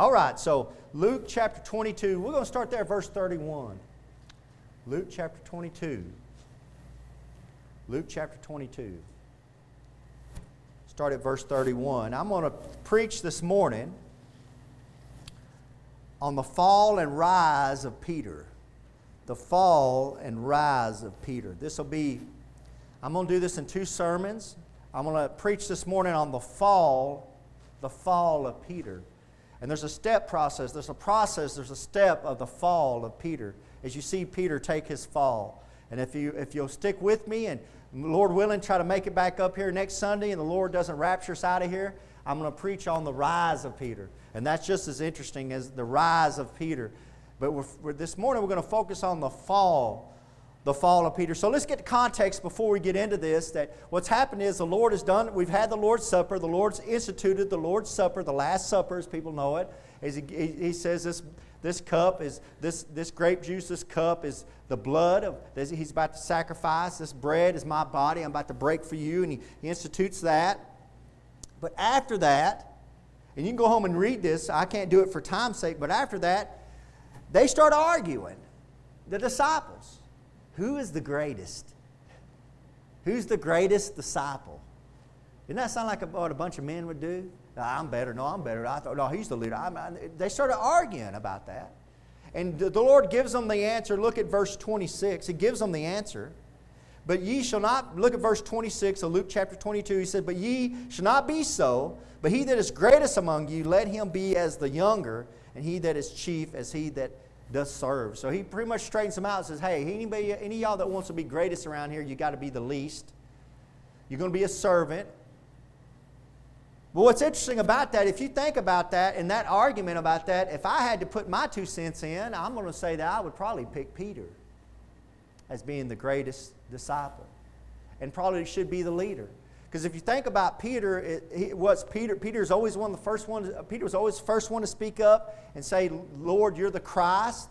All right, so Luke chapter 22, we're going to start there, verse 31. Luke chapter 22. Luke chapter 22. Start at verse 31. I'm going to preach this morning on the fall and rise of Peter. The fall and rise of Peter. This will be, I'm going to do this in two sermons. I'm going to preach this morning on the fall, the fall of Peter. And there's a step process. There's a process, there's a step of the fall of Peter as you see Peter take his fall. And if, you, if you'll stick with me and Lord willing, try to make it back up here next Sunday and the Lord doesn't rapture us out of here, I'm going to preach on the rise of Peter. And that's just as interesting as the rise of Peter. But we're, we're, this morning we're going to focus on the fall, the fall of Peter. So let's get to context before we get into this. That what's happened is the Lord has done. We've had the Lord's Supper. The Lord's instituted the Lord's Supper, the Last Supper, as people know it. As he, he says this this cup is this, this grape juice, this cup is the blood of this, he's about to sacrifice. This bread is my body. I'm about to break for you. And he, he institutes that. But after that, and you can go home and read this, I can't do it for time's sake, but after that, they start arguing. The disciples. Who is the greatest? Who's the greatest disciple? Doesn't that sound like what a bunch of men would do? I'm better. No, I'm better. I thought, no, he's the leader. I, they started arguing about that. And the Lord gives them the answer. Look at verse 26. He gives them the answer. But ye shall not, look at verse 26 of Luke chapter 22. He said, But ye shall not be so, but he that is greatest among you, let him be as the younger, and he that is chief as he that does serve. So he pretty much straightens them out and says, Hey, anybody, any y'all that wants to be greatest around here, you got to be the least. You're going to be a servant. But what's interesting about that, if you think about that and that argument about that, if I had to put my two cents in, I'm going to say that I would probably pick Peter as being the greatest disciple and probably should be the leader. Because if you think about Peter, it, it was Peter. Peter's always one of the first ones. Peter was always the first one to speak up and say, "Lord, you're the Christ,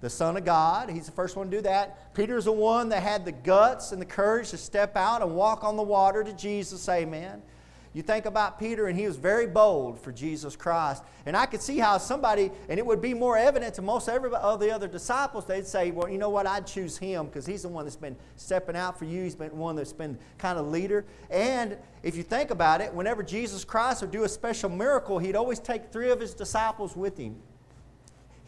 the Son of God." He's the first one to do that. Peter's the one that had the guts and the courage to step out and walk on the water to Jesus. Amen. You think about Peter, and he was very bold for Jesus Christ. And I could see how somebody, and it would be more evident to most of the other disciples, they'd say, Well, you know what? I'd choose him because he's the one that's been stepping out for you. He's been one that's been kind of leader. And if you think about it, whenever Jesus Christ would do a special miracle, he'd always take three of his disciples with him.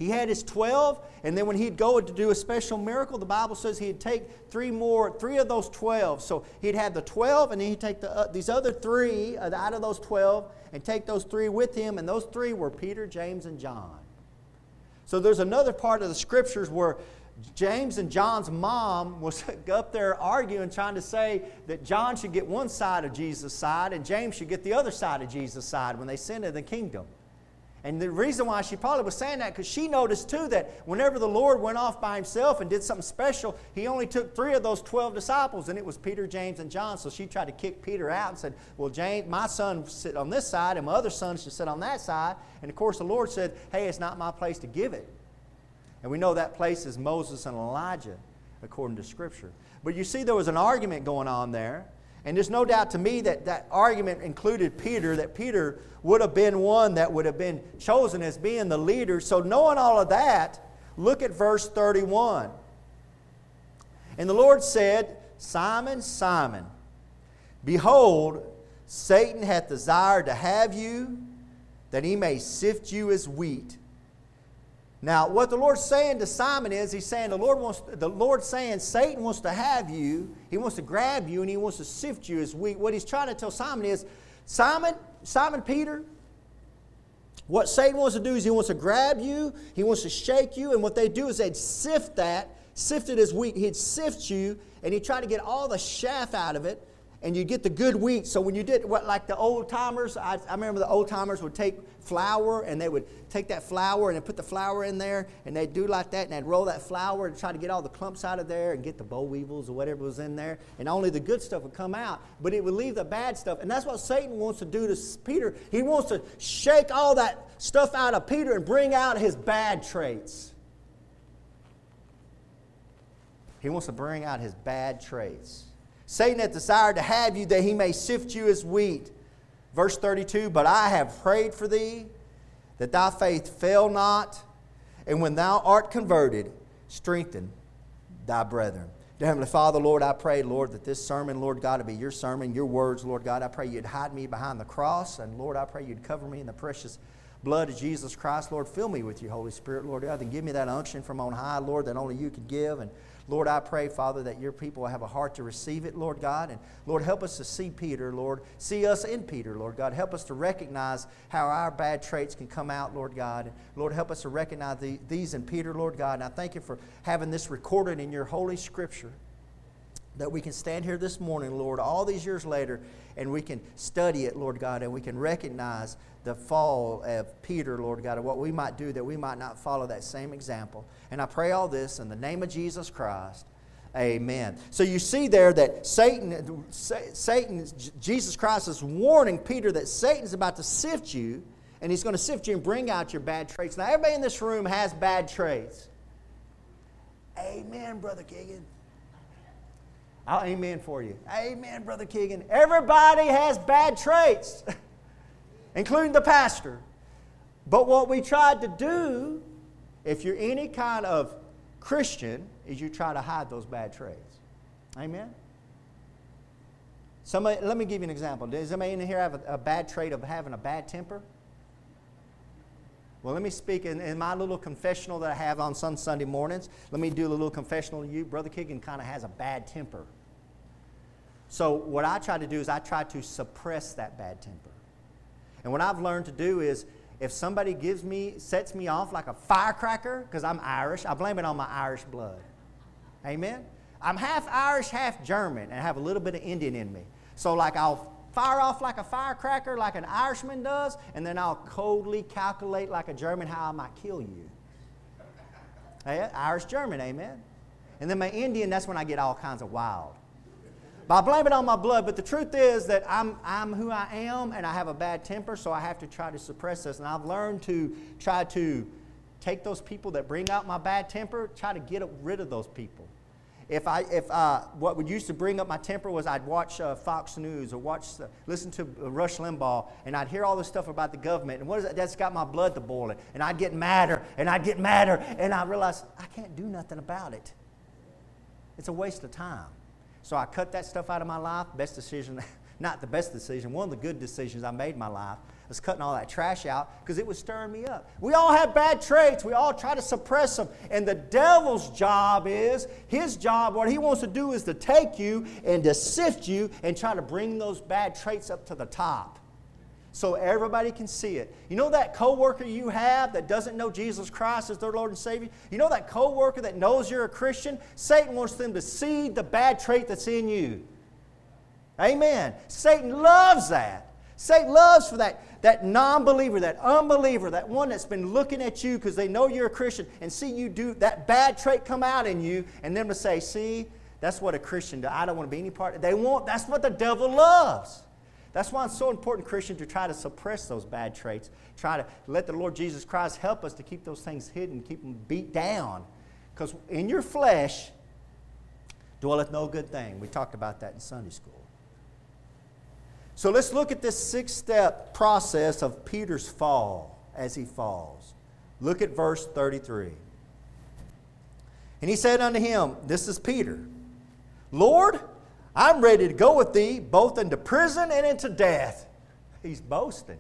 He had his 12, and then when he'd go to do a special miracle, the Bible says he'd take three more, three of those 12. So he'd have the 12, and then he'd take the, uh, these other three out of those 12 and take those three with him, and those three were Peter, James, and John. So there's another part of the scriptures where James and John's mom was up there arguing, trying to say that John should get one side of Jesus' side and James should get the other side of Jesus' side when they sinned in the kingdom. And the reason why she probably was saying that, because she noticed too that whenever the Lord went off by himself and did something special, he only took three of those 12 disciples, and it was Peter, James, and John. So she tried to kick Peter out and said, Well, James, my son sit on this side, and my other son should sit on that side. And of course, the Lord said, Hey, it's not my place to give it. And we know that place is Moses and Elijah, according to Scripture. But you see, there was an argument going on there. And there's no doubt to me that that argument included Peter, that Peter would have been one that would have been chosen as being the leader. So, knowing all of that, look at verse 31. And the Lord said, Simon, Simon, behold, Satan hath desired to have you, that he may sift you as wheat. Now, what the Lord's saying to Simon is, He's saying the Lord wants, the Lord's saying Satan wants to have you, he wants to grab you, and he wants to sift you as wheat. What he's trying to tell Simon is, Simon, Simon Peter, what Satan wants to do is he wants to grab you, he wants to shake you, and what they do is they'd sift that, sift it as wheat. He'd sift you, and he'd try to get all the chaff out of it, and you get the good wheat. So when you did what, like the old timers, I, I, remember the old timers would take flour and they would take that flour and they put the flour in there and they'd do like that and they'd roll that flour and try to get all the clumps out of there and get the boll weevils or whatever was in there and only the good stuff would come out, but it would leave the bad stuff. And that's what Satan wants to do to Peter. He wants to shake all that stuff out of Peter and bring out his bad traits. He wants to bring out his bad traits. Satan hath desired to have you that he may sift you as wheat. Verse 32 But I have prayed for thee that thy faith fail not, and when thou art converted, strengthen thy brethren. Dear Heavenly Father, Lord, I pray, Lord, that this sermon, Lord God, will be your sermon, your words, Lord God. I pray you'd hide me behind the cross, and Lord, I pray you'd cover me in the precious blood of Jesus Christ. Lord, fill me with your Holy Spirit, Lord God, and give me that unction from on high, Lord, that only you could give. And Lord, I pray, Father, that your people have a heart to receive it, Lord God. And Lord, help us to see Peter, Lord. See us in Peter, Lord God. Help us to recognize how our bad traits can come out, Lord God. And Lord, help us to recognize the, these in Peter, Lord God. And I thank you for having this recorded in your holy scripture that we can stand here this morning, Lord, all these years later, and we can study it, Lord God, and we can recognize the fall of Peter, Lord God, and what we might do that we might not follow that same example. And I pray all this in the name of Jesus Christ. Amen. So you see there that Satan, Satan, Jesus Christ is warning Peter that Satan's about to sift you, and he's going to sift you and bring out your bad traits. Now, everybody in this room has bad traits. Amen, Brother Keegan. I'll amen for you. Amen, Brother Keegan. Everybody has bad traits, including the pastor. But what we tried to do, if you're any kind of Christian, is you try to hide those bad traits. Amen? Somebody, let me give you an example. Does anybody in here have a, a bad trait of having a bad temper? Well, let me speak in, in, my little confessional that I have on some Sunday mornings. Let me do a little confessional to you. Brother Keegan kind of has a bad temper. So, what I try to do is I try to suppress that bad temper. And what I've learned to do is if somebody gives me, sets me off like a firecracker, because I'm Irish, I blame it on my Irish blood. Amen? I'm half Irish, half German, and I have a little bit of Indian in me. So, like, I'll fire off like a firecracker, like an Irishman does, and then I'll coldly calculate like a German how I might kill you. Eh? Irish German, amen? And then my Indian, that's when I get all kinds of wild. I blame it on my blood. But the truth is that I'm, I'm who I am and I have a bad temper, so I have to try to suppress this. And I've learned to try to take those people that bring out my bad temper, try to get rid of those people. If I, if uh, what would used to bring up my temper was I'd watch uh, Fox News or watch, uh, listen to Rush Limbaugh, and I'd hear all this stuff about the government, and what is that? That's got my blood to boiling, and I'd get madder, and I'd get madder, and I realized I can't do nothing about it. It's a waste of time. So I cut that stuff out of my life. Best decision, not the best decision, one of the good decisions I made in my life was cutting all that trash out because it was stirring me up. We all have bad traits. We all try to suppress them. And the devil's job is, his job, what he wants to do is to take you and to sift you and try to bring those bad traits up to the top so everybody can see it. You know that coworker you have that doesn't know Jesus Christ as their Lord and Savior? You know that coworker that knows you're a Christian? Satan wants them to see the bad trait that's in you. Amen. Satan loves that. Satan loves for that, that non believer, that unbeliever, that one that's been looking at you because they know you're a Christian and see you do that bad trait come out in you and them to say, see, that's what a Christian does. I don't want to be any part. They want, that's what the devil loves. That's why it's so important, Christian, to try to suppress those bad traits. Try to let the Lord Jesus Christ help us to keep those things hidden, keep them beat down. Because in your flesh dwelleth no good thing. We talked about that in Sunday school. So let's look at this six step process of Peter's fall as he falls. Look at verse 33. And he said unto him, This is Peter, Lord, I'm ready to go with thee both into prison and into death. He's boasting.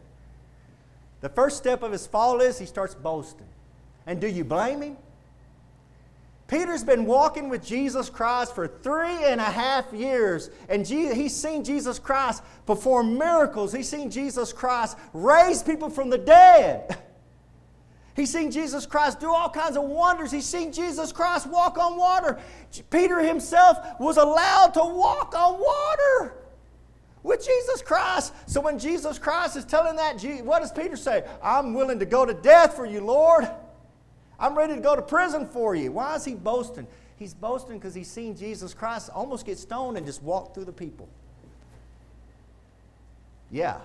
The first step of his fall is he starts boasting. And do you blame him? Peter's been walking with Jesus Christ for three and a half years, and he's seen Jesus Christ perform miracles. He's seen Jesus Christ raise people from the dead. He's seen Jesus Christ do all kinds of wonders. He's seen Jesus Christ walk on water. Peter himself was allowed to walk on water with Jesus Christ. So when Jesus Christ is telling that, what does Peter say? I'm willing to go to death for you, Lord. I'm ready to go to prison for you. Why is he boasting? He's boasting because he's seen Jesus Christ almost get stoned and just walk through the people. Yeah,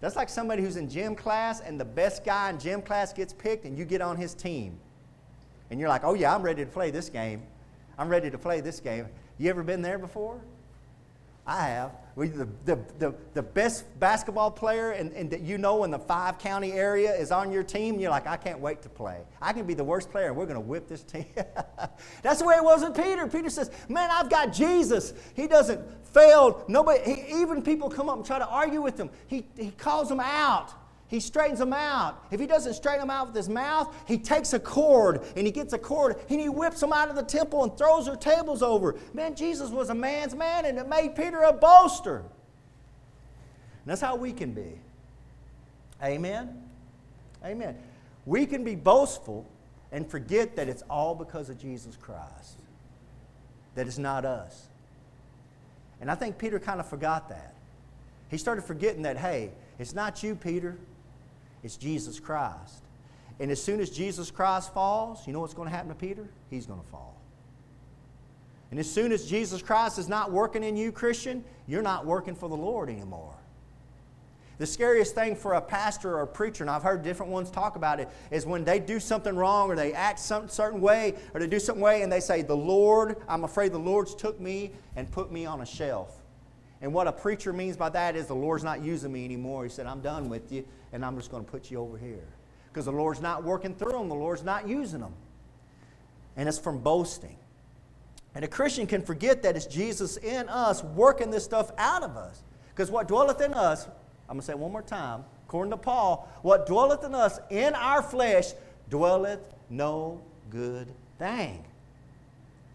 that's like somebody who's in gym class and the best guy in gym class gets picked and you get on his team. And you're like, oh, yeah, I'm ready to play this game. I'm ready to play this game. You ever been there before? I have. We, the, the, the, the best basketball player and, that you know in the five county area is on your team. You're like, I can't wait to play. I can be the worst player and we're going to whip this team. That's the way it was with Peter. Peter says, Man, I've got Jesus. He doesn't fail. Nobody, he, even people come up and try to argue with him. He, he calls them out. He straightens them out. If he doesn't straighten them out with his mouth, he takes a cord and he gets a cord and he whips them out of the temple and throws their tables over. Man, Jesus was a man's man and it made Peter a boaster. And that's how we can be. Amen? Amen. We can be boastful and forget that it's all because of Jesus Christ, that it's not us. And I think Peter kind of forgot that. He started forgetting that, hey, it's not you, Peter. It's Jesus Christ. And as soon as Jesus Christ falls, you know what's going to happen to Peter? He's going to fall. And as soon as Jesus Christ is not working in you, Christian, you're not working for the Lord anymore. The scariest thing for a pastor or a preacher, and I've heard different ones talk about it, is when they do something wrong or they act some certain way or they do something way and they say, The Lord, I'm afraid the Lord's took me and put me on a shelf. And what a preacher means by that is the Lord's not using me anymore. He said, I'm done with you and I'm just going to put you over here. Because the Lord's not working through them, the Lord's not using them. And it's from boasting. And a Christian can forget that it's Jesus in us working this stuff out of us. Because what dwelleth in us, I'm going to say one more time, according to Paul, what dwelleth in us in our flesh dwelleth no good thing.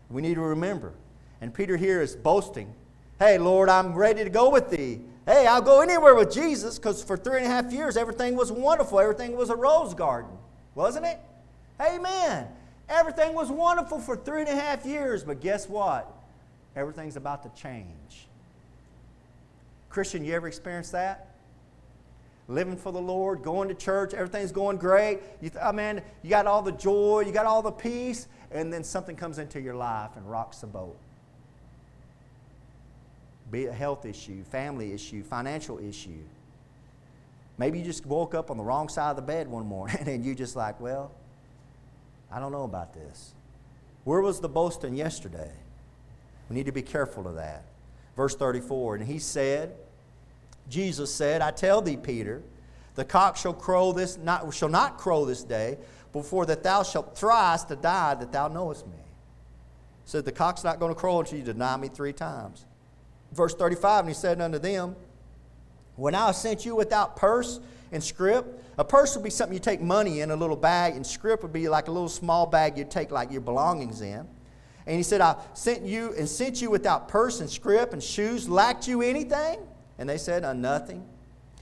We need to remember. And Peter here is boasting. Hey, Lord, I'm ready to go with thee. Hey, I'll go anywhere with Jesus because for three and a half years, everything was wonderful. Everything was a rose garden, wasn't it? Amen. Everything was wonderful for three and a half years, but guess what? Everything's about to change. Christian, you ever experienced that? Living for the Lord, going to church, everything's going great. You th- oh man, you got all the joy, you got all the peace, and then something comes into your life and rocks the boat be a health issue, family issue, financial issue. Maybe you just woke up on the wrong side of the bed one morning and you just like, well, I don't know about this. Where was the boasting yesterday? We need to be careful of that. Verse 34, and he said, Jesus said, I tell thee, Peter, the cock shall crow this not shall not crow this day, before that thou shalt thrice to die that thou knowest me. Said the cock's not going to crow until you deny me three times verse 35, and he said unto them, When I sent you without purse and scrip, a purse would be something you take money in, a little bag, and scrip would be like a little small bag you'd take like your belongings in. And he said, I sent you and sent you without purse and scrip and shoes. Lacked you anything? And they said, uh, Nothing.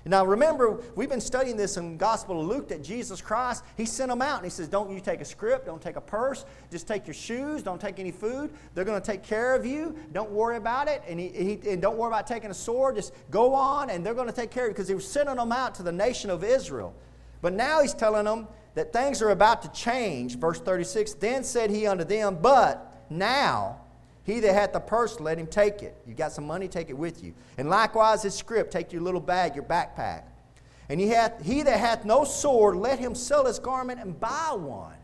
Now remember, we've been studying this in Gospel of Luke that Jesus Christ, He sent them out and He says, Don't you take a script, don't take a purse, just take your shoes, don't take any food. They're going to take care of you. Don't worry about it. And, he, he, and don't worry about taking a sword. Just go on and they're going to take care of you because He was sending them out to the nation of Israel. But now He's telling them that things are about to change. Verse 36 Then said He unto them, But now, he that hath the purse, let him take it. You got some money, take it with you. And likewise his scrip, take your little bag, your backpack. And he, hath, he that hath no sword, let him sell his garment and buy one.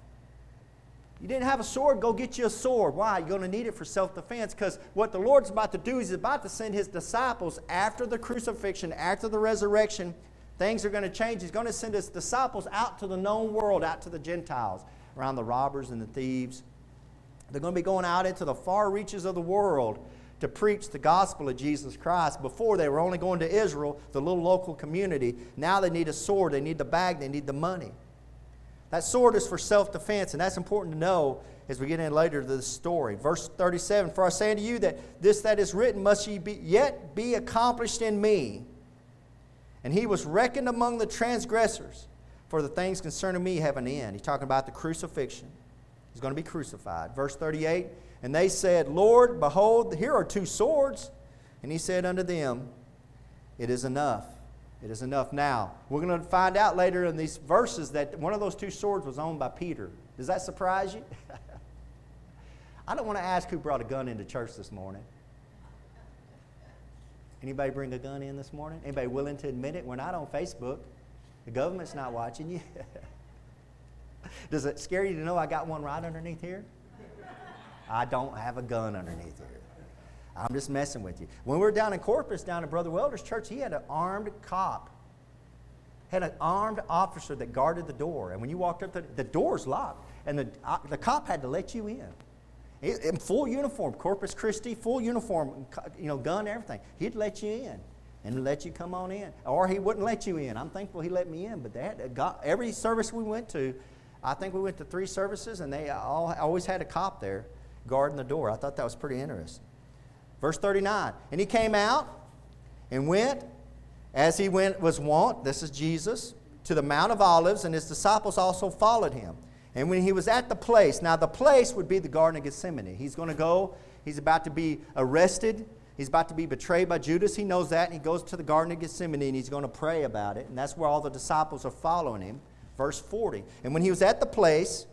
You didn't have a sword, go get you a sword. Why? You're going to need it for self defense because what the Lord's about to do is he's about to send his disciples after the crucifixion, after the resurrection. Things are going to change. He's going to send his disciples out to the known world, out to the Gentiles, around the robbers and the thieves they're going to be going out into the far reaches of the world to preach the gospel of Jesus Christ. Before they were only going to Israel, the little local community. Now they need a sword, they need the bag, they need the money. That sword is for self defense, and that's important to know as we get in later to this story. Verse 37 For I say unto you that this that is written must ye be, yet be accomplished in me. And he was reckoned among the transgressors, for the things concerning me have an end. He's talking about the crucifixion. He's going to be crucified. Verse 38 And they said, Lord, behold, here are two swords. And he said unto them, It is enough. It is enough. Now, we're going to find out later in these verses that one of those two swords was owned by Peter. Does that surprise you? I don't want to ask who brought a gun into church this morning. Anybody bring a gun in this morning? Anybody willing to admit it? We're not on Facebook. The government's not watching you. Does it scare you to know I got one right underneath here? I don't have a gun underneath here. I'm just messing with you. When we were down in Corpus, down at Brother Welder's church, he had an armed cop, had an armed officer that guarded the door. And when you walked up, the, the door's locked, and the, uh, the cop had to let you in. In full uniform, Corpus Christi, full uniform, you know, gun, everything. He'd let you in and let you come on in. Or he wouldn't let you in. I'm thankful he let me in, but that got, every service we went to, I think we went to three services, and they all, always had a cop there guarding the door. I thought that was pretty interesting. Verse 39 And he came out and went as he went was wont, this is Jesus, to the Mount of Olives, and his disciples also followed him. And when he was at the place, now the place would be the Garden of Gethsemane. He's going to go, he's about to be arrested, he's about to be betrayed by Judas. He knows that, and he goes to the Garden of Gethsemane and he's going to pray about it. And that's where all the disciples are following him. Verse 40. And when he was at the place,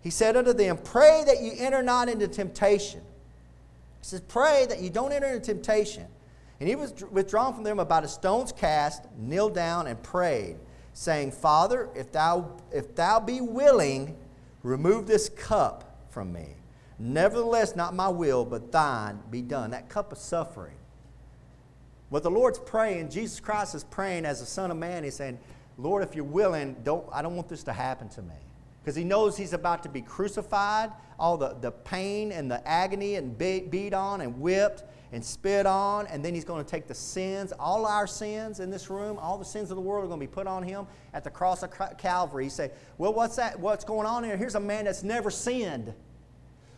he said unto them, Pray that you enter not into temptation. He says, Pray that you don't enter into temptation. And he was withdrawn from them about a stone's cast, kneeled down, and prayed, saying, Father, if thou, if thou be willing, remove this cup from me. Nevertheless, not my will, but thine be done. That cup of suffering. What the Lord's praying, Jesus Christ is praying as a Son of Man. He's saying, Lord, if you're willing, don't, I don't want this to happen to me because he knows he's about to be crucified, all the, the pain and the agony and beat, beat on and whipped and spit on, and then he's going to take the sins, all our sins in this room, all the sins of the world are going to be put on him at the cross of Calvary. He say, "Well, what's that? What's going on here? Here's a man that's never sinned,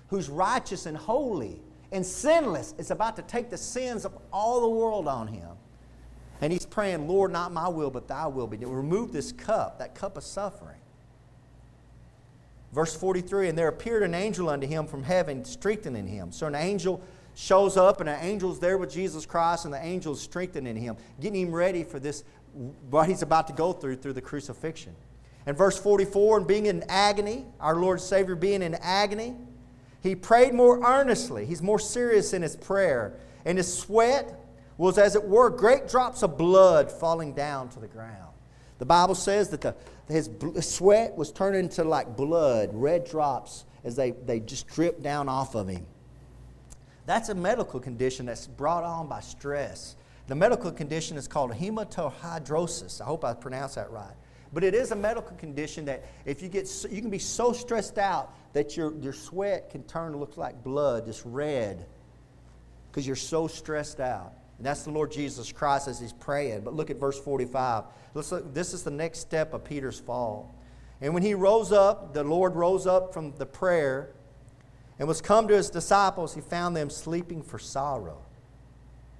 who's righteous and holy and sinless. Is about to take the sins of all the world on him." And he's praying, Lord, not my will, but thy will be done. Remove this cup, that cup of suffering. Verse 43 And there appeared an angel unto him from heaven, strengthening him. So an angel shows up, and an angel's there with Jesus Christ, and the angel's strengthening him, getting him ready for this, what he's about to go through through the crucifixion. And verse 44 And being in agony, our Lord Savior being in agony, he prayed more earnestly. He's more serious in his prayer. And his sweat was, as it were, great drops of blood falling down to the ground. The Bible says that the, his sweat was turned into like blood, red drops, as they, they just dripped down off of him. That's a medical condition that's brought on by stress. The medical condition is called hematohidrosis. I hope I pronounced that right. But it is a medical condition that if you get, you can be so stressed out that your, your sweat can turn to look like blood, just red, because you're so stressed out. And that's the Lord Jesus Christ as he's praying. But look at verse 45. Let's look, this is the next step of Peter's fall. And when he rose up, the Lord rose up from the prayer and was come to his disciples, he found them sleeping for sorrow.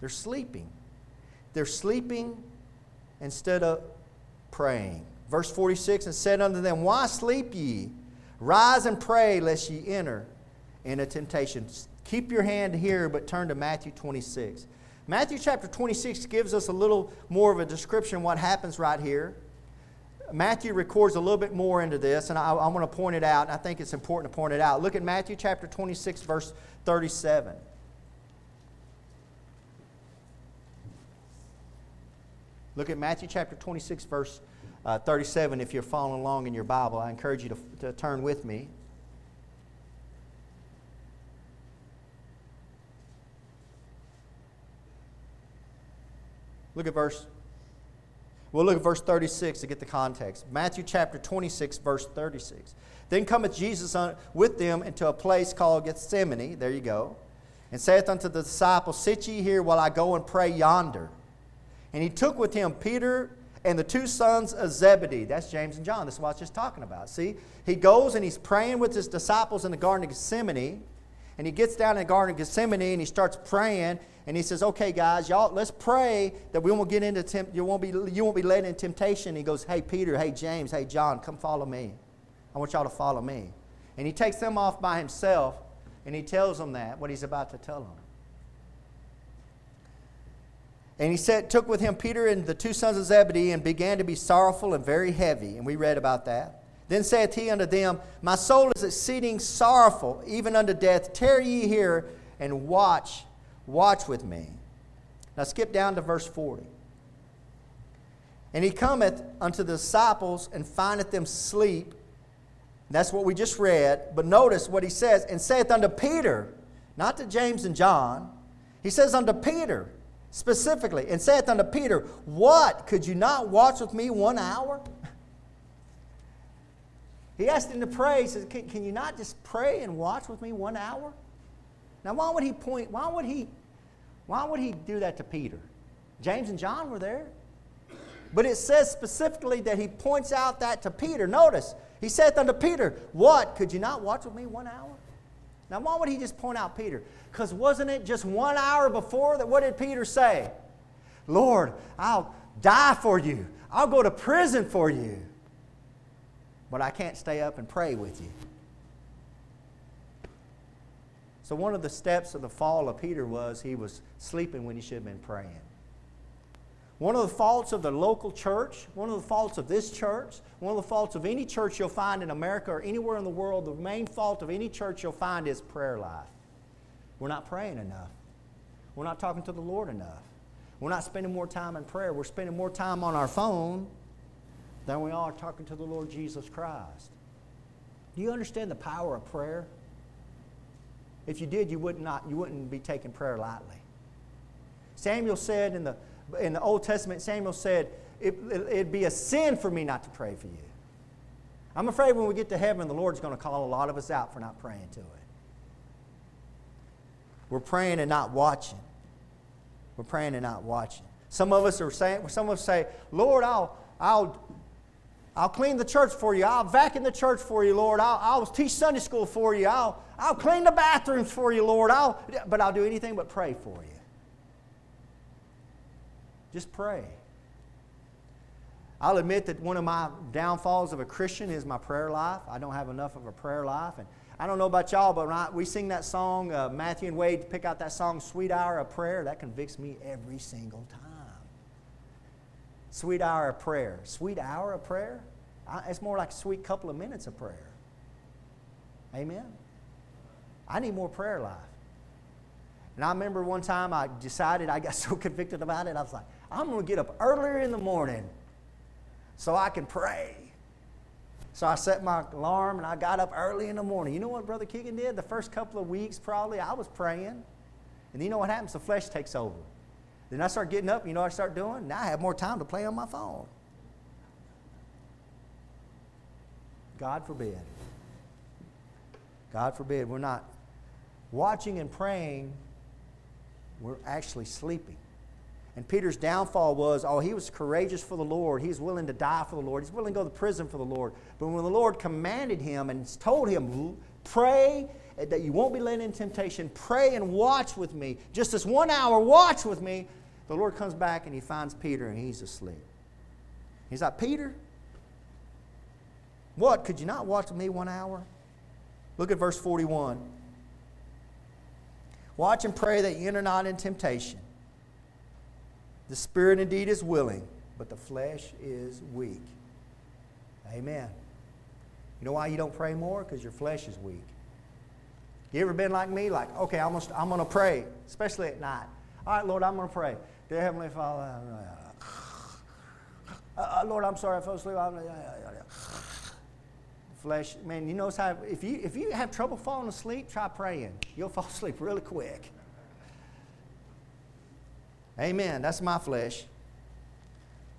They're sleeping. They're sleeping instead of praying. Verse 46 And said unto them, Why sleep ye? Rise and pray, lest ye enter into temptation. Keep your hand here, but turn to Matthew 26. Matthew chapter 26 gives us a little more of a description of what happens right here. Matthew records a little bit more into this, and I, I want to point it out. I think it's important to point it out. Look at Matthew chapter 26, verse 37. Look at Matthew chapter 26, verse uh, 37. If you're following along in your Bible, I encourage you to, to turn with me. Look at verse. We'll look at verse 36 to get the context. Matthew chapter 26, verse 36. Then cometh Jesus with them into a place called Gethsemane. There you go. And saith unto the disciples, Sit ye here while I go and pray yonder. And he took with him Peter and the two sons of Zebedee. That's James and John. This is what I was just talking about. See, he goes and he's praying with his disciples in the Garden of Gethsemane. And he gets down in the Garden of Gethsemane and he starts praying and he says, "Okay, guys, y'all, let's pray that we won't get into temp- you won't be you won't be led into temptation." He goes, "Hey, Peter, hey, James, hey, John, come follow me. I want y'all to follow me." And he takes them off by himself, and he tells them that what he's about to tell them. And he said, took with him Peter and the two sons of Zebedee, and began to be sorrowful and very heavy. And we read about that. Then saith he unto them, My soul is exceeding sorrowful, even unto death. Tarry ye here and watch Watch with me. Now skip down to verse 40. And he cometh unto the disciples and findeth them sleep. That's what we just read. But notice what he says, and saith unto Peter, not to James and John, He says unto Peter, specifically, and saith unto Peter, What? Could you not watch with me one hour? He asked him to pray. He says, can, can you not just pray and watch with me one hour? Now, why would he point, why would he, why would he do that to Peter? James and John were there. But it says specifically that he points out that to Peter. Notice, he saith unto Peter, What? Could you not watch with me one hour? Now, why would he just point out Peter? Because wasn't it just one hour before that? What did Peter say? Lord, I'll die for you. I'll go to prison for you. But I can't stay up and pray with you. So, one of the steps of the fall of Peter was he was sleeping when he should have been praying. One of the faults of the local church, one of the faults of this church, one of the faults of any church you'll find in America or anywhere in the world, the main fault of any church you'll find is prayer life. We're not praying enough. We're not talking to the Lord enough. We're not spending more time in prayer. We're spending more time on our phone than we are talking to the Lord Jesus Christ. Do you understand the power of prayer? If you did, you would not you wouldn't be taking prayer lightly. Samuel said in the in the Old Testament, Samuel said, it, would be a sin for me not to pray for you. I'm afraid when we get to heaven, the Lord's going to call a lot of us out for not praying to it. We're praying and not watching. We're praying and not watching. Some of us are saying, some of us say, Lord, I'll, I'll, I'll clean the church for you. I'll vacuum the church for you, Lord. I'll, I'll teach Sunday school for you. I'll, I'll clean the bathrooms for you, Lord. I'll, but I'll do anything but pray for you. Just pray. I'll admit that one of my downfalls of a Christian is my prayer life. I don't have enough of a prayer life. And I don't know about y'all, but I, we sing that song, uh, Matthew and Wade pick out that song, Sweet Hour of Prayer, that convicts me every single time. Sweet hour of prayer. Sweet hour of prayer? It's more like a sweet couple of minutes of prayer. Amen? I need more prayer life. And I remember one time I decided, I got so convicted about it, I was like, I'm going to get up earlier in the morning so I can pray. So I set my alarm and I got up early in the morning. You know what Brother Keegan did? The first couple of weeks, probably, I was praying. And you know what happens? The flesh takes over. Then I start getting up. You know I start doing? Now I have more time to play on my phone. God forbid. God forbid. We're not watching and praying, we're actually sleeping. And Peter's downfall was, oh, he was courageous for the Lord. He's willing to die for the Lord. He's willing to go to prison for the Lord. But when the Lord commanded him and told him, pray eh, that you won't be led into temptation, pray and watch with me, just this one hour, watch with me, the Lord comes back and he finds Peter and he's asleep. He's like, Peter, what? Could you not watch with me one hour? Look at verse 41. Watch and pray that you enter not in temptation. The spirit indeed is willing, but the flesh is weak. Amen. You know why you don't pray more? Because your flesh is weak. You ever been like me? Like, okay, I'm gonna, I'm gonna pray, especially at night. All right, Lord, I'm gonna pray. Dear Heavenly Father, uh, uh, Lord, I'm sorry I fell asleep. Flesh, man, you know how if you if you have trouble falling asleep, try praying. You'll fall asleep really quick. Amen. That's my flesh.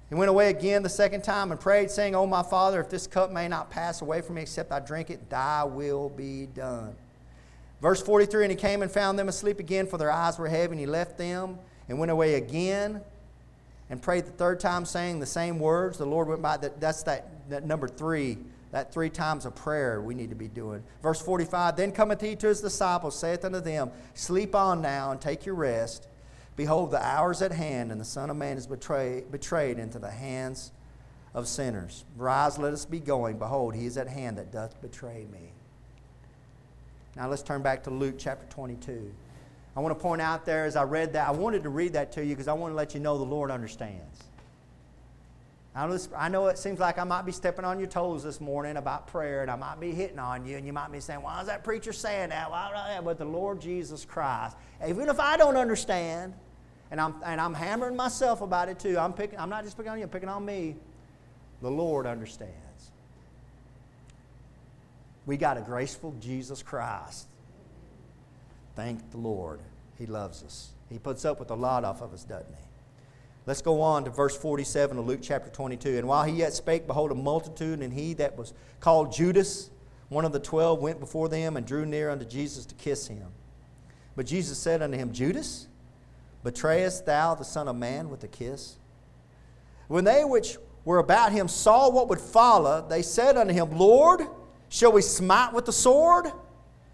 He went away again the second time and prayed, saying, Oh, my Father, if this cup may not pass away from me except I drink it, thy will be done. Verse 43 And he came and found them asleep again, for their eyes were heavy, and he left them and went away again and prayed the third time, saying the same words. The Lord went by. That, that's that, that number three, that three times of prayer we need to be doing. Verse 45 Then cometh he to his disciples, saith unto them, Sleep on now and take your rest. Behold, the hour is at hand, and the Son of Man is betrayed, betrayed into the hands of sinners. Rise, let us be going. Behold, he is at hand that doth betray me. Now let's turn back to Luke chapter 22. I want to point out there as I read that, I wanted to read that to you because I want to let you know the Lord understands. I know it seems like I might be stepping on your toes this morning about prayer, and I might be hitting on you, and you might be saying, Why is that preacher saying that? Why, but the Lord Jesus Christ, even if I don't understand, and I'm, and I'm hammering myself about it too. I'm, picking, I'm not just picking on you, I'm picking on me. The Lord understands. We got a graceful Jesus Christ. Thank the Lord. He loves us. He puts up with a lot off of us, doesn't he? Let's go on to verse 47 of Luke chapter 22. And while he yet spake, behold, a multitude, and he that was called Judas, one of the twelve, went before them and drew near unto Jesus to kiss him. But Jesus said unto him, Judas, betrayest thou the Son of Man with a kiss? When they which were about him saw what would follow, they said unto him, Lord, shall we smite with the sword?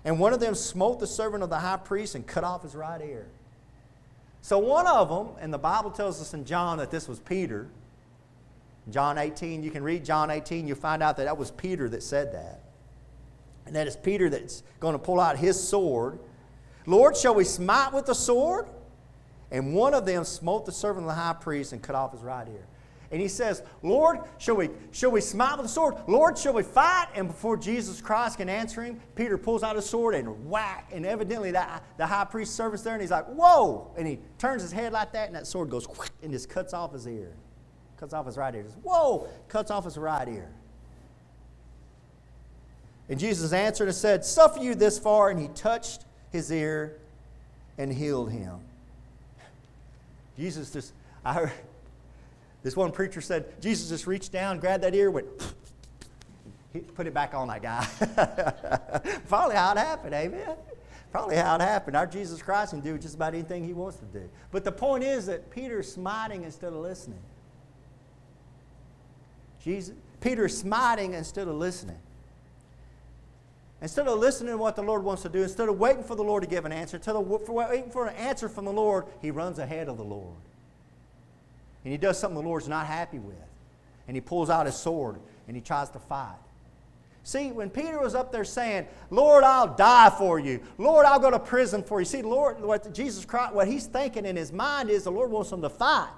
And one of them smote the servant of the high priest and cut off his right ear. So one of them, and the Bible tells us in John that this was Peter. John 18, you can read John 18, you'll find out that that was Peter that said that. And that is Peter that's going to pull out his sword. Lord, shall we smite with the sword? And one of them smote the servant of the high priest and cut off his right ear. And he says, Lord, shall we, shall we smite with the sword? Lord, shall we fight? And before Jesus Christ can answer him, Peter pulls out his sword and whack. And evidently that, the high priest servant's there and he's like, whoa! And he turns his head like that and that sword goes and just cuts off his ear. Cuts off his right ear. Just, whoa! Cuts off his right ear. And Jesus answered and said, Suffer you this far. And he touched his ear and healed him. Jesus just, I heard, this one preacher said, Jesus just reached down, grabbed that ear, went, put it back on that guy. Probably how it happened, amen? Probably how it happened. Our Jesus Christ can do just about anything he wants to do. But the point is that Peter's smiting instead of listening. Jesus, Peter's smiting instead of listening. Instead of listening to what the Lord wants to do, instead of waiting for the Lord to give an answer, instead of waiting for an answer from the Lord, he runs ahead of the Lord. And he does something the Lord's not happy with. And he pulls out his sword and he tries to fight. See, when Peter was up there saying, Lord, I'll die for you. Lord, I'll go to prison for you. See, Lord, what Jesus Christ, what he's thinking in his mind is the Lord wants him to fight.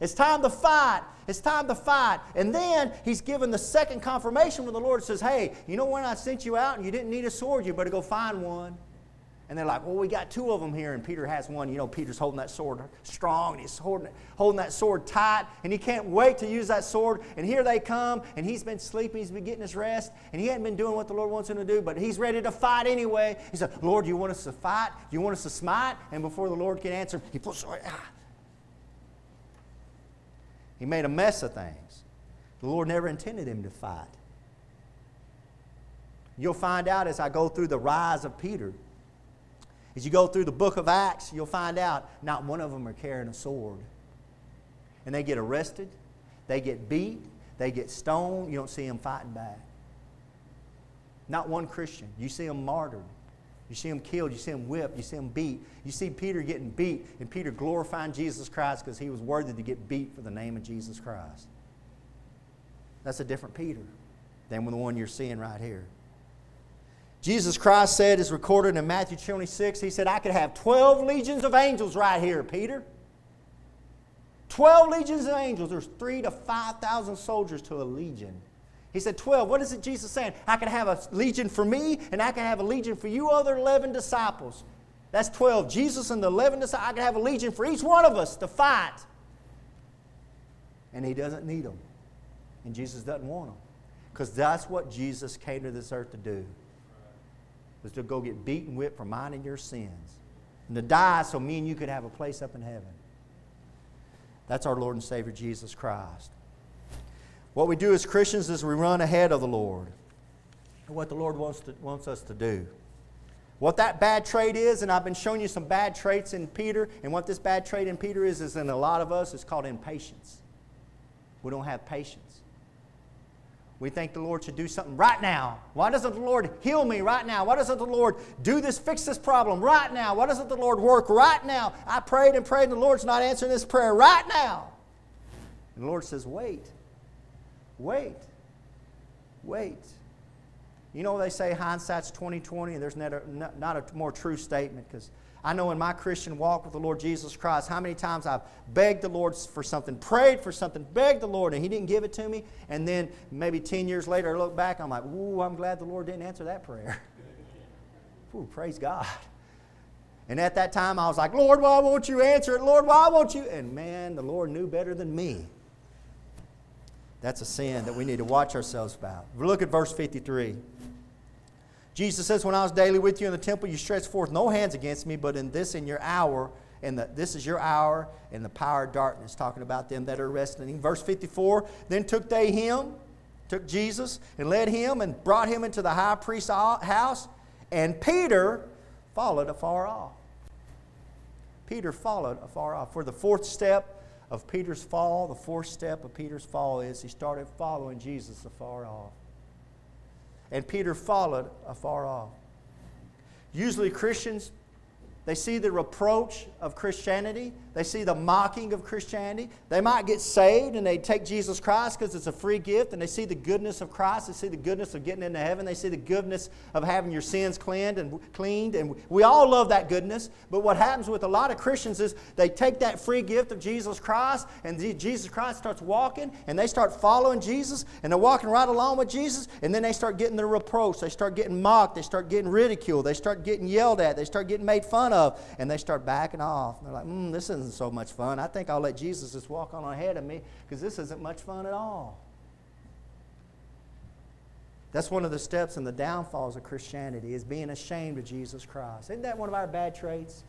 It's time to fight. It's time to fight. And then he's given the second confirmation when the Lord says, Hey, you know when I sent you out and you didn't need a sword, you better go find one. And they're like, well, we got two of them here, and Peter has one. You know, Peter's holding that sword strong, and he's holding, holding that sword tight, and he can't wait to use that sword. And here they come, and he's been sleeping, he's been getting his rest, and he hadn't been doing what the Lord wants him to do, but he's ready to fight anyway. He said, Lord, you want us to fight? You want us to smite? And before the Lord can answer, he pulls sword. Ah. He made a mess of things. The Lord never intended him to fight. You'll find out as I go through the rise of Peter as you go through the book of Acts, you'll find out not one of them are carrying a sword. And they get arrested, they get beat, they get stoned. You don't see them fighting back. Not one Christian. You see them martyred. You see them killed. You see them whipped. You see them beat. You see Peter getting beat, and Peter glorifying Jesus Christ because he was worthy to get beat for the name of Jesus Christ. That's a different Peter than the one you're seeing right here. Jesus Christ said, is recorded in Matthew 26, he said, I could have 12 legions of angels right here, Peter. 12 legions of angels. There's three to 5,000 soldiers to a legion. He said, 12. What is it Jesus saying? I can have a legion for me, and I can have a legion for you other 11 disciples. That's 12. Jesus and the 11 disciples, I can have a legion for each one of us to fight. And he doesn't need them. And Jesus doesn't want them. Because that's what Jesus came to this earth to do was to go get beaten, whipped for mine and your sins. And to die so me and you could have a place up in heaven. That's our Lord and Savior Jesus Christ. What we do as Christians is we run ahead of the Lord. and What the Lord wants, to, wants us to do. What that bad trait is, and I've been showing you some bad traits in Peter, and what this bad trait in Peter is, is in a lot of us, it's called impatience. We don't have patience. We think the Lord should do something right now. Why doesn't the Lord heal me right now? Why doesn't the Lord do this, fix this problem right now? Why doesn't the Lord work right now? I prayed and prayed, and the Lord's not answering this prayer right now. And the Lord says, Wait, wait, wait. You know, they say hindsight's 2020, and there's not a, not a more true statement because I know in my Christian walk with the Lord Jesus Christ how many times I've begged the Lord for something, prayed for something, begged the Lord, and He didn't give it to me. And then maybe 10 years later, I look back, I'm like, ooh, I'm glad the Lord didn't answer that prayer. ooh, praise God. And at that time, I was like, Lord, why won't you answer it? Lord, why won't you? And man, the Lord knew better than me. That's a sin that we need to watch ourselves about. Look at verse 53. Jesus says, When I was daily with you in the temple, you stretched forth no hands against me, but in this, in your hour, and the, this is your hour, and the power of darkness, talking about them that are wrestling. Verse 54 Then took they him, took Jesus, and led him, and brought him into the high priest's house, and Peter followed afar off. Peter followed afar off. For the fourth step of Peter's fall, the fourth step of Peter's fall is he started following Jesus afar off and Peter followed afar off. Usually, Christians they see the reproach of Christianity. They see the mocking of Christianity. They might get saved and they take Jesus Christ because it's a free gift and they see the goodness of Christ. They see the goodness of getting into heaven. They see the goodness of having your sins cleansed and cleaned. And we all love that goodness. But what happens with a lot of Christians is they take that free gift of Jesus Christ and Jesus Christ starts walking and they start following Jesus and they're walking right along with Jesus and then they start getting the reproach. They start getting mocked. They start getting ridiculed. They start getting yelled at. They start getting made fun of, and they start backing off. They're like, mm, this isn't so much fun. I think I'll let Jesus just walk on ahead of me because this isn't much fun at all. That's one of the steps in the downfalls of Christianity is being ashamed of Jesus Christ. Isn't that one of our bad traits?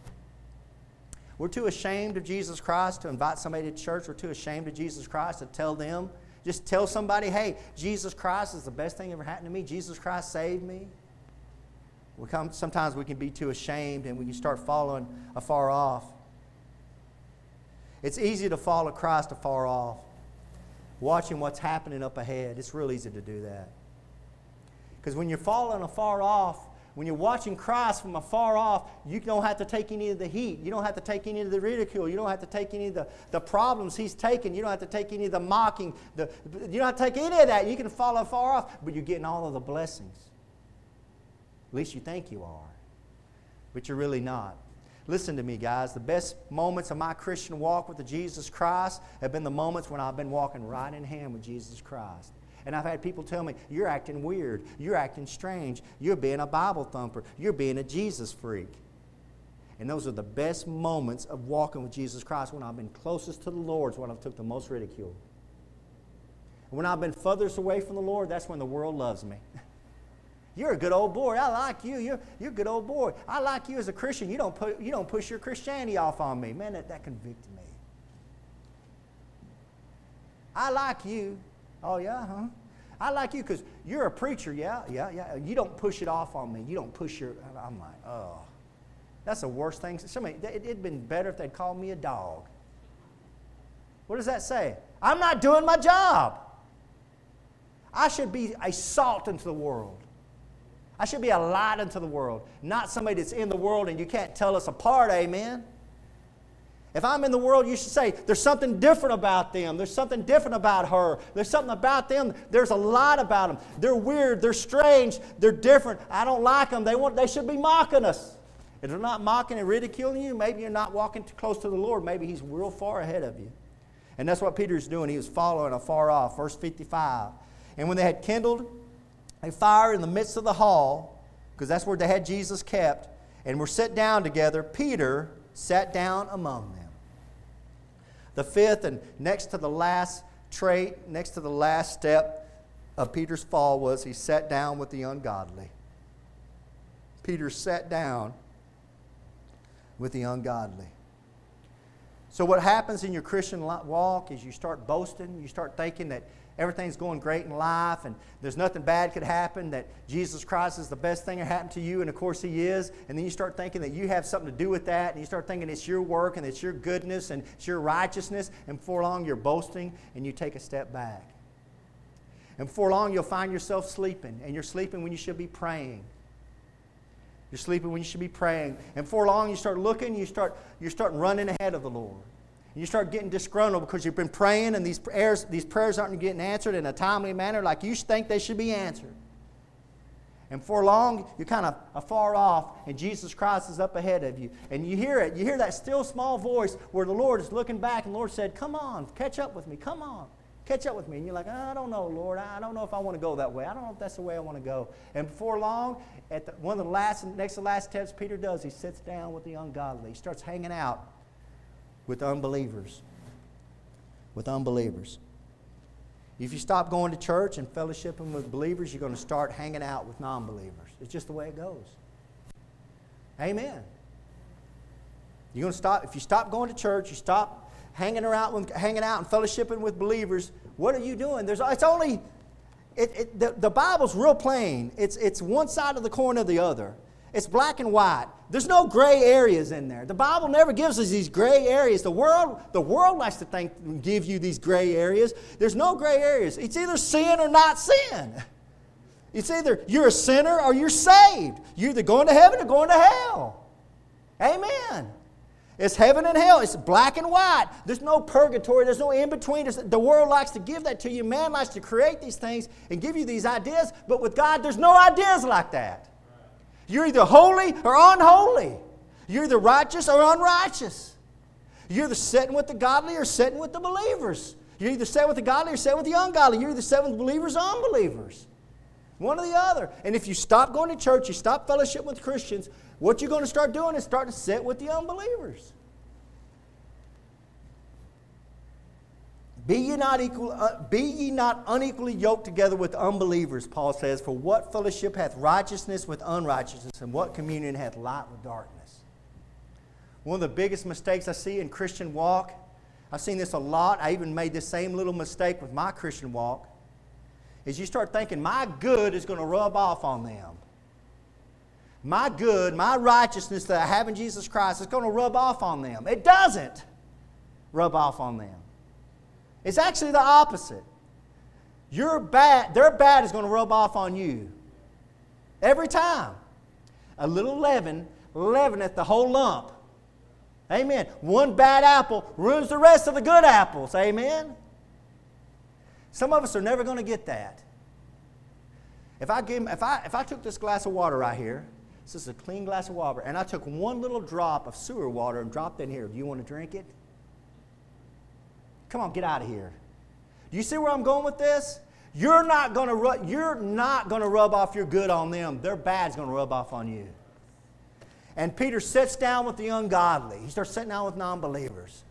We're too ashamed of Jesus Christ to invite somebody to church. We're too ashamed of Jesus Christ to tell them. Just tell somebody, hey, Jesus Christ is the best thing ever happened to me. Jesus Christ saved me. We come, sometimes we can be too ashamed and we can start following afar off. It's easy to follow Christ afar off, watching what's happening up ahead. It's real easy to do that. Because when you're following afar off, when you're watching Christ from afar off, you don't have to take any of the heat. You don't have to take any of the ridicule. You don't have to take any of the, the problems he's taken. You don't have to take any of the mocking. The, you don't have to take any of that. You can follow afar off, but you're getting all of the blessings. At least you think you are, but you're really not. Listen to me, guys. The best moments of my Christian walk with the Jesus Christ have been the moments when I've been walking right in hand with Jesus Christ. And I've had people tell me, You're acting weird. You're acting strange. You're being a Bible thumper. You're being a Jesus freak. And those are the best moments of walking with Jesus Christ when I've been closest to the Lord, is when I've took the most ridicule. When I've been furthest away from the Lord, that's when the world loves me. You're a good old boy. I like you. You're, you're a good old boy. I like you as a Christian. You don't, put, you don't push your Christianity off on me. Man, that, that convicted me. I like you. Oh, yeah, huh? I like you because you're a preacher. Yeah, yeah, yeah. You don't push it off on me. You don't push your. I'm like, oh. That's the worst thing. Somebody, it'd been better if they'd called me a dog. What does that say? I'm not doing my job. I should be a salt into the world. I should be a light unto the world, not somebody that's in the world and you can't tell us apart, amen? If I'm in the world, you should say, there's something different about them. There's something different about her. There's something about them. There's a lot about them. They're weird. They're strange. They're different. I don't like them. They, want, they should be mocking us. If they're not mocking and ridiculing you, maybe you're not walking too close to the Lord. Maybe He's real far ahead of you. And that's what Peter's doing. He was following afar off. Verse 55. And when they had kindled a fire in the midst of the hall, because that's where they had Jesus kept, and were set down together, Peter sat down among them. The fifth and next to the last trait, next to the last step of Peter's fall was he sat down with the ungodly. Peter sat down with the ungodly. So, what happens in your Christian walk is you start boasting, you start thinking that everything's going great in life and there's nothing bad could happen, that Jesus Christ is the best thing that happened to you, and of course He is. And then you start thinking that you have something to do with that, and you start thinking it's your work and it's your goodness and it's your righteousness, and before long you're boasting and you take a step back. And before long you'll find yourself sleeping, and you're sleeping when you should be praying. You're sleeping when you should be praying. And before long you start looking, you start, you start running ahead of the Lord. And you start getting disgruntled because you've been praying and these prayers, these prayers aren't getting answered in a timely manner like you think they should be answered. And for long, you're kind of afar off, and Jesus Christ is up ahead of you. And you hear it. You hear that still small voice where the Lord is looking back, and the Lord said, Come on, catch up with me. Come on, catch up with me. And you're like, I don't know, Lord. I don't know if I want to go that way. I don't know if that's the way I want to go. And before long, at the, one of the last, next to last steps Peter does, he sits down with the ungodly. He starts hanging out with unbelievers. With unbelievers. If you stop going to church and fellowshipping with believers, you're going to start hanging out with non believers. It's just the way it goes. Amen. You're going to stop, if you stop going to church, you stop hanging around, with, hanging out and fellowshipping with believers, what are you doing? There's, it's only, it, it, the, the Bible's real plain. It's, it's one side of the coin or the other. It's black and white. There's no gray areas in there. The Bible never gives us these gray areas. The world, the world likes to think, give you these gray areas. There's no gray areas. It's either sin or not sin. It's either you're a sinner or you're saved. You're either going to heaven or going to hell. Amen. It's heaven and hell. It's black and white. There's no purgatory. There's no in between. the world likes to give that to you. Man likes to create these things and give you these ideas. But with God, there's no ideas like that. You're either holy or unholy. You're either righteous or unrighteous. You're either sitting with the godly or sitting with the believers. You're either sitting with the godly or sitting with the ungodly. You're either sitting with believers or unbelievers. One or the other. And if you stop going to church, you stop fellowship with Christians, what you're going to start doing is start to sit with the unbelievers. Be ye not equal, uh, be ye not unequally yoked together with unbelievers, Paul says, for what fellowship hath righteousness with unrighteousness, and what communion hath light with darkness? One of the biggest mistakes I see in Christian walk, I've seen this a lot. I even made this same little mistake with my Christian walk, is you start thinking my good is going to rub off on them. My good, my righteousness that I have in Jesus Christ is going to rub off on them. It doesn't rub off on them. It's actually the opposite. Your bad, their bad is going to rub off on you. Every time. A little leaven leaveneth the whole lump. Amen. One bad apple ruins the rest of the good apples. Amen. Some of us are never going to get that. If I, give, if, I, if I took this glass of water right here, this is a clean glass of water, and I took one little drop of sewer water and dropped it in here, do you want to drink it? Come on, get out of here. Do you see where I'm going with this? You're not going to ru- you're not going to rub off your good on them. Their bad's going to rub off on you. And Peter sits down with the ungodly. He starts sitting down with non-believers.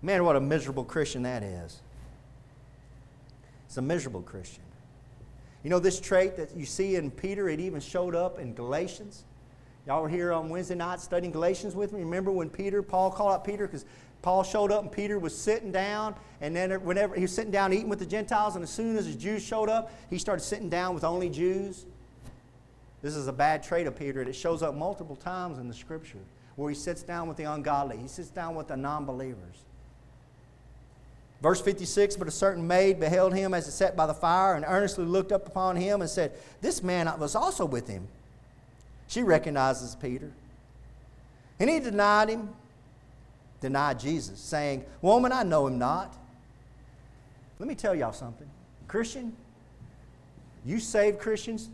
Man, what a miserable Christian that is. It's a miserable Christian. You know this trait that you see in Peter, it even showed up in Galatians. Y'all were here on Wednesday night studying Galatians with me. Remember when Peter, Paul called out Peter because Paul showed up and Peter was sitting down, and then whenever he was sitting down eating with the Gentiles, and as soon as the Jews showed up, he started sitting down with only Jews. This is a bad trait of Peter, and it shows up multiple times in the scripture where he sits down with the ungodly, he sits down with the non believers. Verse 56 But a certain maid beheld him as he sat by the fire and earnestly looked up upon him and said, This man was also with him. She recognizes Peter. And he denied him denied Jesus, saying, Woman, I know him not. Let me tell y'all something. Christian, you save Christians,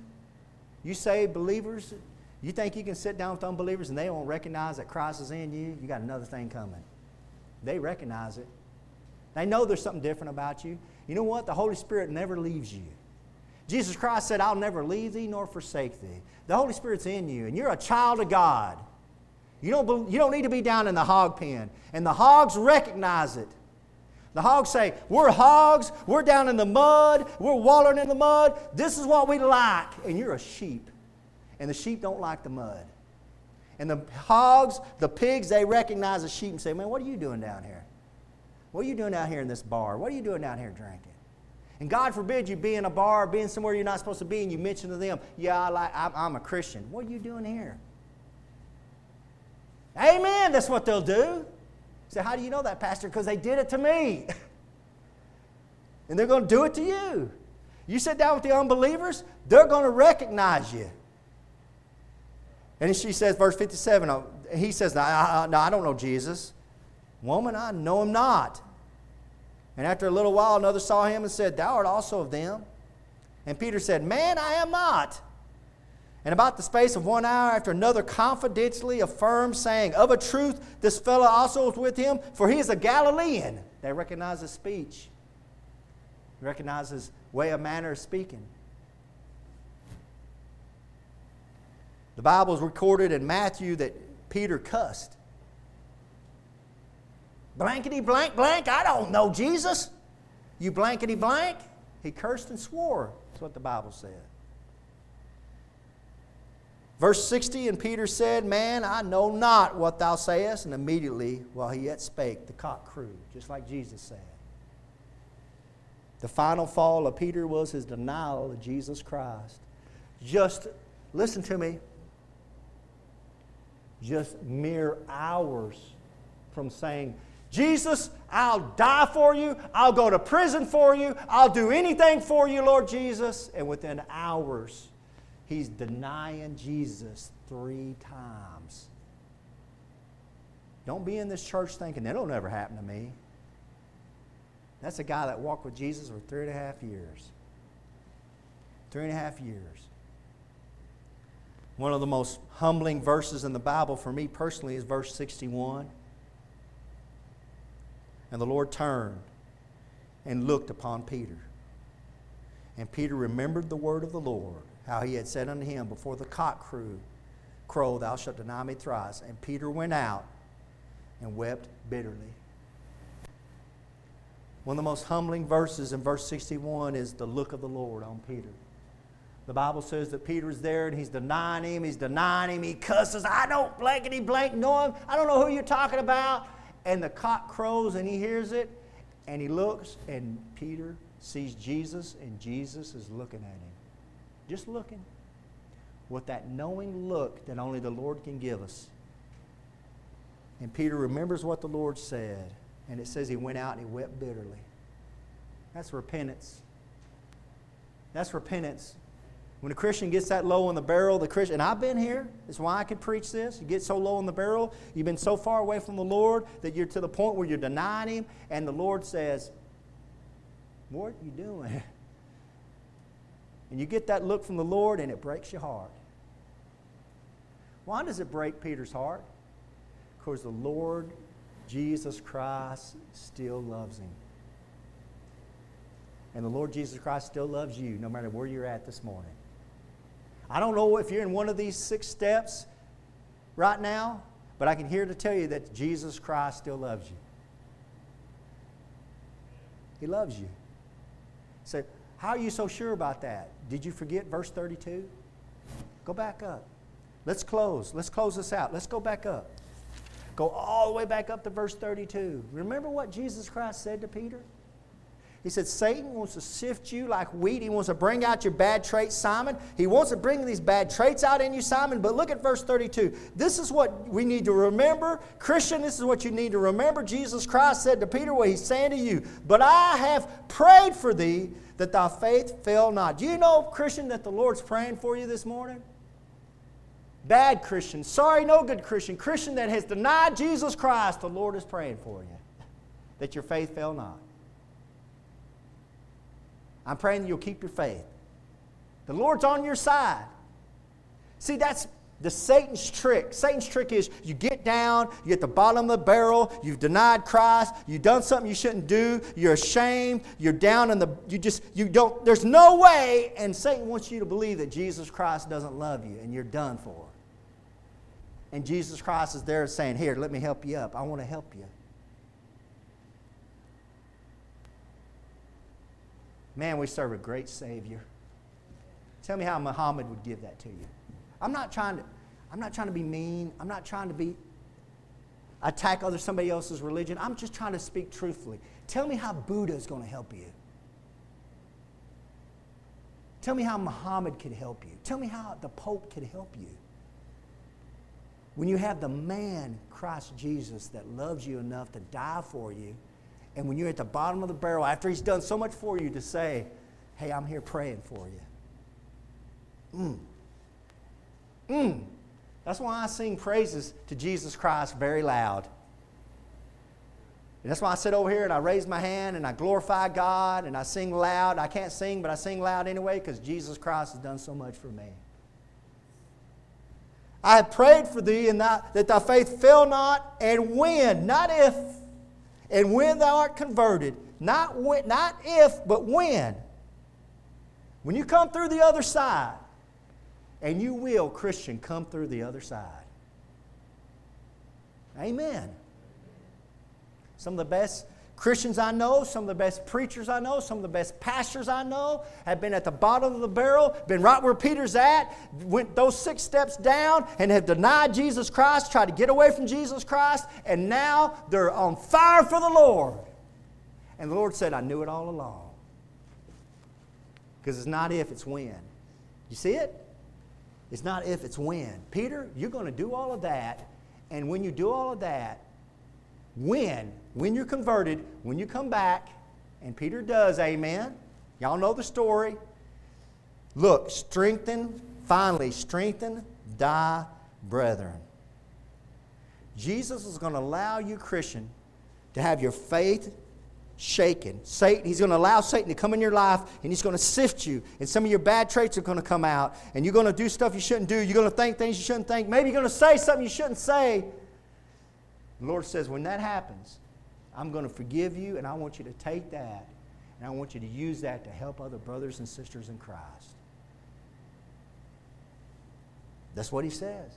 you save believers, you think you can sit down with unbelievers and they won't recognize that Christ is in you? You got another thing coming. They recognize it. They know there's something different about you. You know what? The Holy Spirit never leaves you. Jesus Christ said, I'll never leave thee nor forsake thee. The Holy Spirit's in you, and you're a child of God. You don't, you don't need to be down in the hog pen. And the hogs recognize it. The hogs say, We're hogs, we're down in the mud, we're wallowing in the mud, this is what we like. And you're a sheep. And the sheep don't like the mud. And the hogs, the pigs, they recognize the sheep and say, Man, what are you doing down here? What are you doing out here in this bar? What are you doing down here drinking? And God forbid you be in a bar, being somewhere you're not supposed to be, and you mention to them, Yeah, I like, I'm a Christian. What are you doing here? Amen. That's what they'll do. Say, how do you know that, Pastor? Because they did it to me. and they're going to do it to you. You sit down with the unbelievers, they're going to recognize you. And she says, verse 57, uh, he says, no, I, no, I don't know Jesus. Woman, I know him not. And after a little while, another saw him and said, Thou art also of them. And Peter said, Man, I am not. And about the space of one hour after another confidentially affirmed, saying, Of a truth, this fellow also was with him, for he is a Galilean. They recognize his speech, recognize his way of manner of speaking. The Bible is recorded in Matthew that Peter cussed. Blankety blank blank, I don't know Jesus. You blankety blank. He cursed and swore. That's what the Bible said. Verse 60 And Peter said, Man, I know not what thou sayest. And immediately, while he yet spake, the cock crew, just like Jesus said. The final fall of Peter was his denial of Jesus Christ. Just, listen to me, just mere hours from saying, Jesus, I'll die for you. I'll go to prison for you. I'll do anything for you, Lord Jesus. And within hours, he's denying Jesus three times. Don't be in this church thinking that'll never happen to me. That's a guy that walked with Jesus for three and a half years. Three and a half years. One of the most humbling verses in the Bible for me personally is verse 61. And the Lord turned and looked upon Peter. And Peter remembered the word of the Lord, how he had said unto him, Before the cock crew, crow, thou shalt deny me thrice. And Peter went out and wept bitterly. One of the most humbling verses in verse 61 is the look of the Lord on Peter. The Bible says that Peter's there and he's denying him, he's denying him, he cusses, I don't blankety blank know him, I don't know who you're talking about. And the cock crows and he hears it and he looks and Peter sees Jesus and Jesus is looking at him. Just looking. With that knowing look that only the Lord can give us. And Peter remembers what the Lord said. And it says he went out and he wept bitterly. That's repentance. That's repentance. When a Christian gets that low in the barrel, the Christian, and I've been here, that's why I could preach this. You get so low in the barrel, you've been so far away from the Lord that you're to the point where you're denying Him, and the Lord says, What are you doing? And you get that look from the Lord, and it breaks your heart. Why does it break Peter's heart? Because the Lord Jesus Christ still loves him. And the Lord Jesus Christ still loves you no matter where you're at this morning. I don't know if you're in one of these six steps right now, but I can hear to tell you that Jesus Christ still loves you. He loves you. So, how are you so sure about that? Did you forget verse 32? Go back up. Let's close. Let's close this out. Let's go back up. Go all the way back up to verse 32. Remember what Jesus Christ said to Peter? He said, Satan wants to sift you like wheat. He wants to bring out your bad traits, Simon. He wants to bring these bad traits out in you, Simon. But look at verse 32. This is what we need to remember. Christian, this is what you need to remember. Jesus Christ said to Peter, what he's saying to you, But I have prayed for thee that thy faith fail not. Do you know, Christian, that the Lord's praying for you this morning? Bad Christian, sorry, no good Christian, Christian that has denied Jesus Christ, the Lord is praying for you that your faith fail not. I'm praying that you'll keep your faith. The Lord's on your side. See, that's the Satan's trick. Satan's trick is you get down, you're at the bottom of the barrel, you've denied Christ, you've done something you shouldn't do, you're ashamed, you're down in the you just you don't there's no way and Satan wants you to believe that Jesus Christ doesn't love you and you're done for. And Jesus Christ is there saying, "Here, let me help you up. I want to help you." Man, we serve a great Savior. Tell me how Muhammad would give that to you. I'm not trying to, I'm not trying to be mean. I'm not trying to be attack other somebody else's religion. I'm just trying to speak truthfully. Tell me how Buddha is going to help you. Tell me how Muhammad could help you. Tell me how the Pope could help you. When you have the man, Christ Jesus, that loves you enough to die for you and when you're at the bottom of the barrel, after He's done so much for you, to say, Hey, I'm here praying for you. Mm. Mm. That's why I sing praises to Jesus Christ very loud. And that's why I sit over here and I raise my hand and I glorify God and I sing loud. I can't sing, but I sing loud anyway because Jesus Christ has done so much for me. I have prayed for thee and that, that thy faith fail not, and when, not if, and when thou art converted, not, when, not if, but when. When you come through the other side, and you will, Christian, come through the other side. Amen. Some of the best Christians I know, some of the best preachers I know, some of the best pastors I know have been at the bottom of the barrel, been right where Peter's at, went those six steps down and have denied Jesus Christ, tried to get away from Jesus Christ, and now they're on fire for the Lord. And the Lord said, I knew it all along. Because it's not if, it's when. You see it? It's not if, it's when. Peter, you're going to do all of that. And when you do all of that, when when you're converted, when you come back, and Peter does, amen. Y'all know the story. Look, strengthen, finally, strengthen thy brethren. Jesus is going to allow you, Christian, to have your faith shaken. Satan, he's going to allow Satan to come in your life and he's going to sift you. And some of your bad traits are going to come out. And you're going to do stuff you shouldn't do. You're going to think things you shouldn't think. Maybe you're going to say something you shouldn't say. The Lord says, when that happens, I'm going to forgive you, and I want you to take that and I want you to use that to help other brothers and sisters in Christ. That's what he says.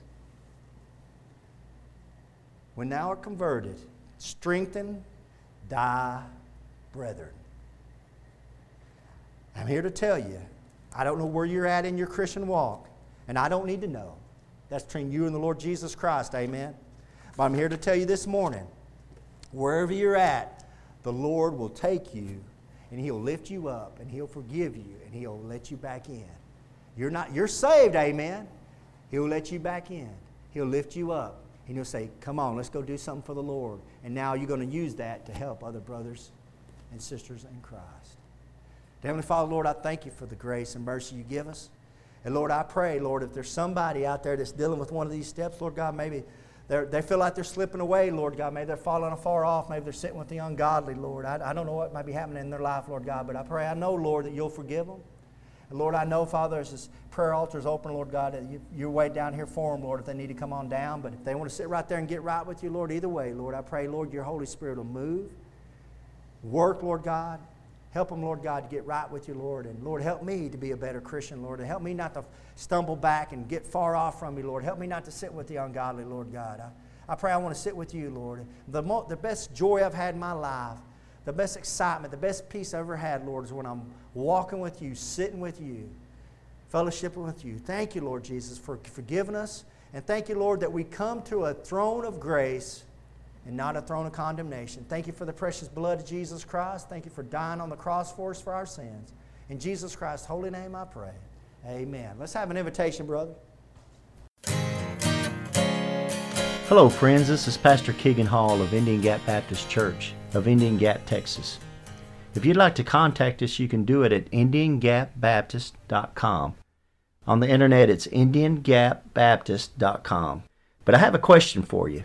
When thou art converted, strengthen thy brethren. I'm here to tell you, I don't know where you're at in your Christian walk, and I don't need to know. That's between you and the Lord Jesus Christ, amen. But I'm here to tell you this morning Wherever you're at, the Lord will take you and He'll lift you up and He'll forgive you and He'll let you back in. You're not you're saved, amen. He'll let you back in. He'll lift you up and he'll say, Come on, let's go do something for the Lord. And now you're going to use that to help other brothers and sisters in Christ. Heavenly Father, Lord, I thank you for the grace and mercy you give us. And Lord, I pray, Lord, if there's somebody out there that's dealing with one of these steps, Lord God, maybe they're, feel like they're slipping away, Lord God. Maybe they're falling afar off. Maybe they're sitting with the ungodly, Lord. I, I don't know what might be happening in their life, Lord God, but I pray, I know, Lord, that you'll forgive them. And Lord, I know, Father, as this prayer altar is open, Lord God, you, you're way down here for them, Lord, if they need to come on down. But if they want to sit right there and get right with you, Lord, either way, Lord, I pray, Lord, your Holy Spirit will move, work, Lord God. Help them, Lord God, to get right with you, Lord. And Lord, help me to be a better Christian, Lord. And help me not to stumble back and get far off from you, Lord. Help me not to sit with the ungodly, Lord God. I, I pray I want to sit with you, Lord. The, mo- the best joy I've had in my life, the best excitement, the best peace I've ever had, Lord, is when I'm walking with you, sitting with you, fellowshipping with you. Thank you, Lord Jesus, for forgiving us. And thank you, Lord, that we come to a throne of grace and not a throne of condemnation. Thank you for the precious blood of Jesus Christ. Thank you for dying on the cross for us for our sins. In Jesus Christ's holy name I pray. Amen. Let's have an invitation, brother. Hello, friends. This is Pastor Keegan Hall of Indian Gap Baptist Church of Indian Gap, Texas. If you'd like to contact us, you can do it at IndianGapBaptist.com. On the internet, it's IndianGapBaptist.com. But I have a question for you.